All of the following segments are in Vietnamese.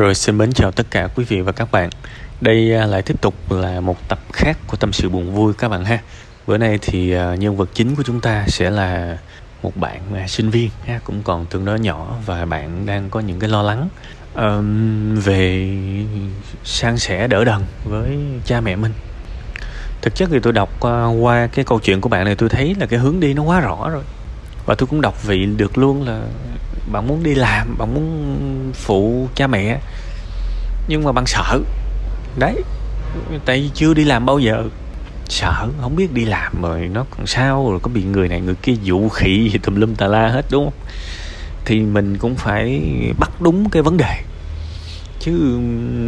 Rồi xin mến chào tất cả quý vị và các bạn. Đây à, lại tiếp tục là một tập khác của Tâm sự buồn vui các bạn ha. Bữa nay thì à, nhân vật chính của chúng ta sẽ là một bạn à, sinh viên ha, cũng còn tương đối nhỏ và bạn đang có những cái lo lắng um, về san sẻ đỡ đần với cha mẹ mình. Thực chất thì tôi đọc qua cái câu chuyện của bạn này tôi thấy là cái hướng đi nó quá rõ rồi. Và tôi cũng đọc vị được luôn là bạn muốn đi làm, bạn muốn phụ cha mẹ, nhưng mà bạn sợ. Đấy, tại vì chưa đi làm bao giờ. Sợ, không biết đi làm rồi nó còn sao, rồi có bị người này người kia dụ khỉ gì tùm lum tà la hết, đúng không? Thì mình cũng phải bắt đúng cái vấn đề. Chứ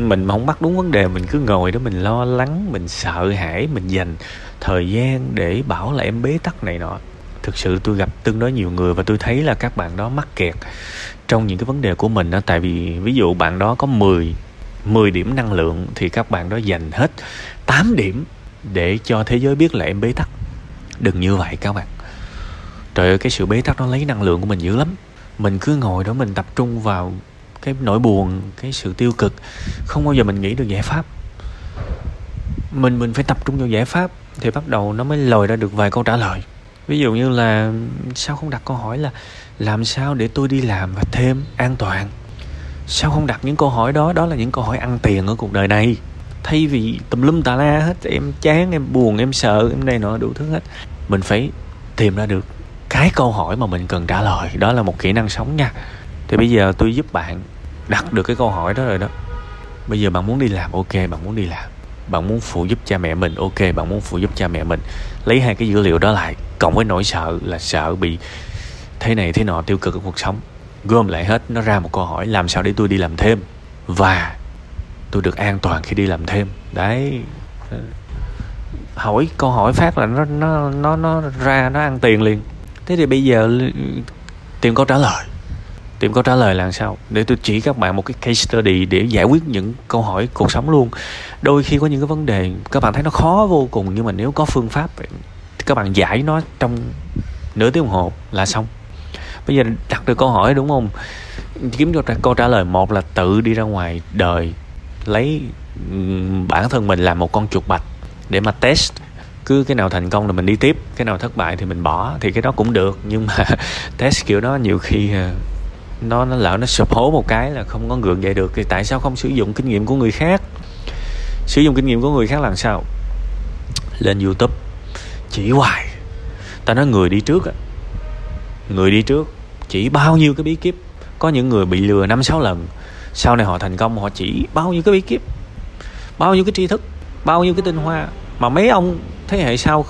mình mà không bắt đúng vấn đề, mình cứ ngồi đó mình lo lắng, mình sợ hãi, mình dành thời gian để bảo là em bế tắc này nọ thực sự tôi gặp tương đối nhiều người và tôi thấy là các bạn đó mắc kẹt trong những cái vấn đề của mình đó. Tại vì ví dụ bạn đó có 10 10 điểm năng lượng thì các bạn đó dành hết 8 điểm để cho thế giới biết là em bế tắc. Đừng như vậy các bạn. Trời ơi, cái sự bế tắc nó lấy năng lượng của mình dữ lắm. Mình cứ ngồi đó mình tập trung vào cái nỗi buồn, cái sự tiêu cực. Không bao giờ mình nghĩ được giải pháp. Mình mình phải tập trung vào giải pháp thì bắt đầu nó mới lòi ra được vài câu trả lời ví dụ như là sao không đặt câu hỏi là làm sao để tôi đi làm và thêm an toàn? Sao không đặt những câu hỏi đó? Đó là những câu hỏi ăn tiền ở cuộc đời này. Thay vì tùm lum tà la hết, em chán, em buồn, em sợ, em này nọ, đủ thứ hết, mình phải tìm ra được cái câu hỏi mà mình cần trả lời. Đó là một kỹ năng sống nha. Thì bây giờ tôi giúp bạn đặt được cái câu hỏi đó rồi đó. Bây giờ bạn muốn đi làm, ok, bạn muốn đi làm bạn muốn phụ giúp cha mẹ mình, ok, bạn muốn phụ giúp cha mẹ mình. Lấy hai cái dữ liệu đó lại, cộng với nỗi sợ là sợ bị thế này thế nọ tiêu cực ở cuộc sống. Gom lại hết, nó ra một câu hỏi, làm sao để tôi đi làm thêm? Và tôi được an toàn khi đi làm thêm. Đấy. Hỏi, câu hỏi phát là nó nó nó nó ra, nó ăn tiền liền. Thế thì bây giờ tìm câu trả lời tìm câu trả lời là sao? Để tôi chỉ các bạn một cái case study để giải quyết những câu hỏi cuộc sống luôn. Đôi khi có những cái vấn đề, các bạn thấy nó khó vô cùng, nhưng mà nếu có phương pháp thì các bạn giải nó trong nửa tiếng đồng hồ là xong. Bây giờ đặt được câu hỏi đúng không? Kiếm cho câu trả lời. Một là tự đi ra ngoài đời, lấy bản thân mình làm một con chuột bạch để mà test. Cứ cái nào thành công là mình đi tiếp, cái nào thất bại thì mình bỏ, thì cái đó cũng được. Nhưng mà test kiểu đó nhiều khi ờ, nó nó lỡ nó sụp hố một cái là không có gượng dậy được, thì tại sao không sử dụng kinh nghiệm của người khác? Sử dụng kinh nghiệm của người khác làm sao? Lên youtube, chỉ hoài. Ta nói người đi trước á. Người đi trước, chỉ bao nhiêu cái bí kíp. Có những người bị lừa năm sáu lần, sau này họ thành công họ chỉ bao nhiêu cái bí kíp. Bao nhiêu cái tri thức, bao nhiêu cái tinh hoa. Mà mấy ông thế hệ sau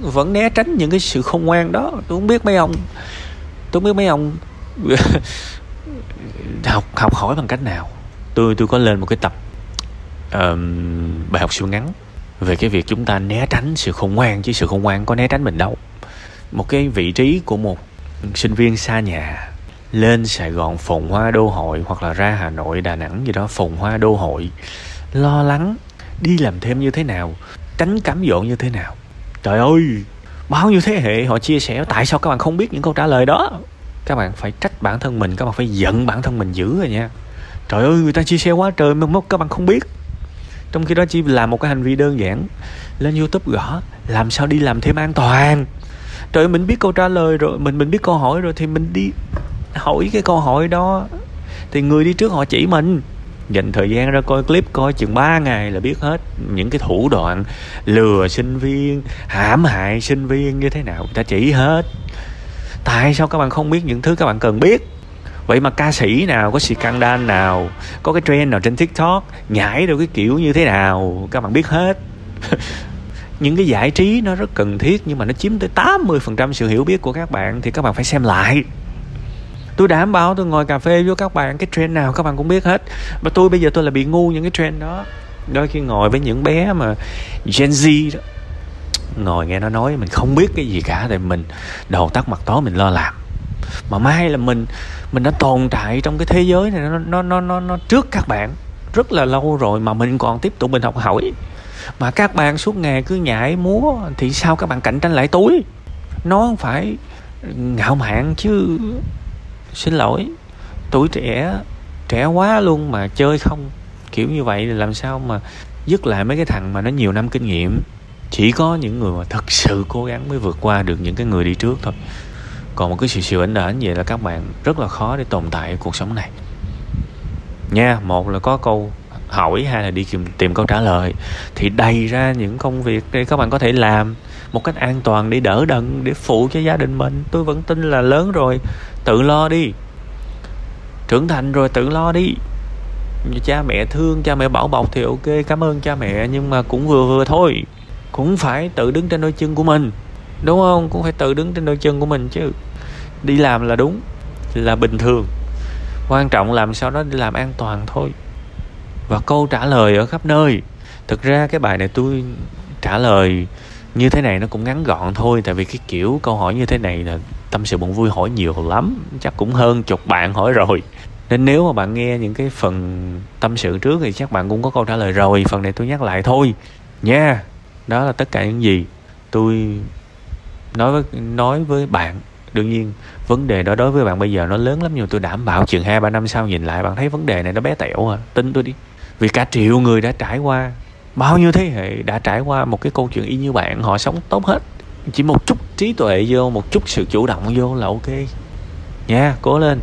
vẫn né tránh những cái sự khôn ngoan đó. Tôi không biết mấy ông, tôi không biết mấy ông học học hỏi bằng cách nào? Tôi tôi có lên một cái tập um, bài học siêu ngắn về cái việc chúng ta né tránh sự khôn ngoan chứ sự khôn ngoan có né tránh mình đâu. Một cái vị trí của một sinh viên xa nhà lên Sài Gòn phồn hoa đô hội hoặc là ra Hà Nội Đà Nẵng gì đó phồn hoa đô hội lo lắng đi làm thêm như thế nào tránh cám dỗ như thế nào. Trời ơi bao nhiêu thế hệ họ chia sẻ tại sao các bạn không biết những câu trả lời đó? Các bạn phải trách bản thân mình, các bạn phải giận bản thân mình dữ rồi nha. Trời ơi, người ta chia sẻ quá trời mà các bạn không biết. Trong khi đó chỉ làm một cái hành vi đơn giản. Lên youtube gõ, làm sao đi làm thêm an toàn? Trời ơi, mình biết câu trả lời rồi, mình mình biết câu hỏi rồi thì mình đi hỏi cái câu hỏi đó. Thì người đi trước họ chỉ mình. Dành thời gian ra coi clip coi chừng 3 ngày là biết hết những cái thủ đoạn lừa sinh viên, hãm hại sinh viên như thế nào. Người ta chỉ hết tại sao các bạn không biết những thứ các bạn cần biết? Vậy mà ca sĩ nào, có scandal nào, có cái trend nào trên tiktok nhảy được cái kiểu như thế nào, các bạn biết hết. Những cái giải trí nó rất cần thiết nhưng mà nó chiếm tới 80% sự hiểu biết của các bạn thì các bạn phải xem lại. Tôi đảm bảo tôi ngồi cà phê với các bạn, cái trend nào các bạn cũng biết hết. Và tôi bây giờ tôi là bị ngu những cái trend đó. Đôi khi ngồi với những bé mà Gen Z đó ngồi nghe nó nói mình không biết cái gì cả thì mình đầu tắt mặt tối mình lo làm. Mà may là mình mình đã tồn tại trong cái thế giới này nó nó nó nó, nó trước các bạn rất là lâu rồi mà mình còn tiếp tục mình học hỏi. Mà các bạn suốt ngày cứ nhảy múa thì sao các bạn cạnh tranh lại túi nó không phải ngạo mạn chứ xin lỗi tuổi trẻ trẻ quá luôn mà chơi không. Kiểu như vậy thì làm sao mà dứt lại mấy cái thằng mà nó nhiều năm kinh nghiệm? Chỉ có những người mà thật sự cố gắng mới vượt qua được những cái người đi trước thôi. Còn một cái sự siêu ảnh ảnh vậy là các bạn rất là khó để tồn tại ở cuộc sống này. Nha một là có câu hỏi hay là đi tìm, tìm câu trả lời. Thì đầy ra những công việc để các bạn có thể làm một cách an toàn để đỡ đần để phụ cho gia đình mình. Tôi vẫn tin là lớn rồi tự lo đi. Trưởng thành rồi tự lo đi. Cha mẹ thương cha mẹ bảo bọc thì ok cảm ơn cha mẹ nhưng mà cũng vừa vừa thôi cũng phải tự đứng trên đôi chân của mình. Đúng không? Cũng phải tự đứng trên đôi chân của mình chứ. Đi làm là đúng, là bình thường. Quan trọng làm sao đó đi làm an toàn thôi. Và câu trả lời ở khắp nơi, thực ra cái bài này tôi trả lời như thế này nó cũng ngắn gọn thôi, tại vì cái kiểu câu hỏi như thế này là tâm sự buồn vui hỏi nhiều lắm, chắc cũng hơn chục bạn hỏi rồi. Nên nếu mà bạn nghe những cái phần tâm sự trước thì chắc bạn cũng có câu trả lời rồi, phần này tôi nhắc lại thôi. Nha! Đó là tất cả những gì tôi nói với nói với bạn. Đương nhiên, vấn đề đó đối với bạn bây giờ nó lớn lắm nhưng tôi đảm bảo chừng hai, ba năm sau nhìn lại, bạn thấy vấn đề này nó bé tẹo à. Tin tôi đi. Vì cả triệu người đã trải qua, bao nhiêu thế hệ đã trải qua một cái câu chuyện y như bạn, họ sống tốt hết. Chỉ một chút trí tuệ vô, một chút sự chủ động vô là ok. Nha, cố lên.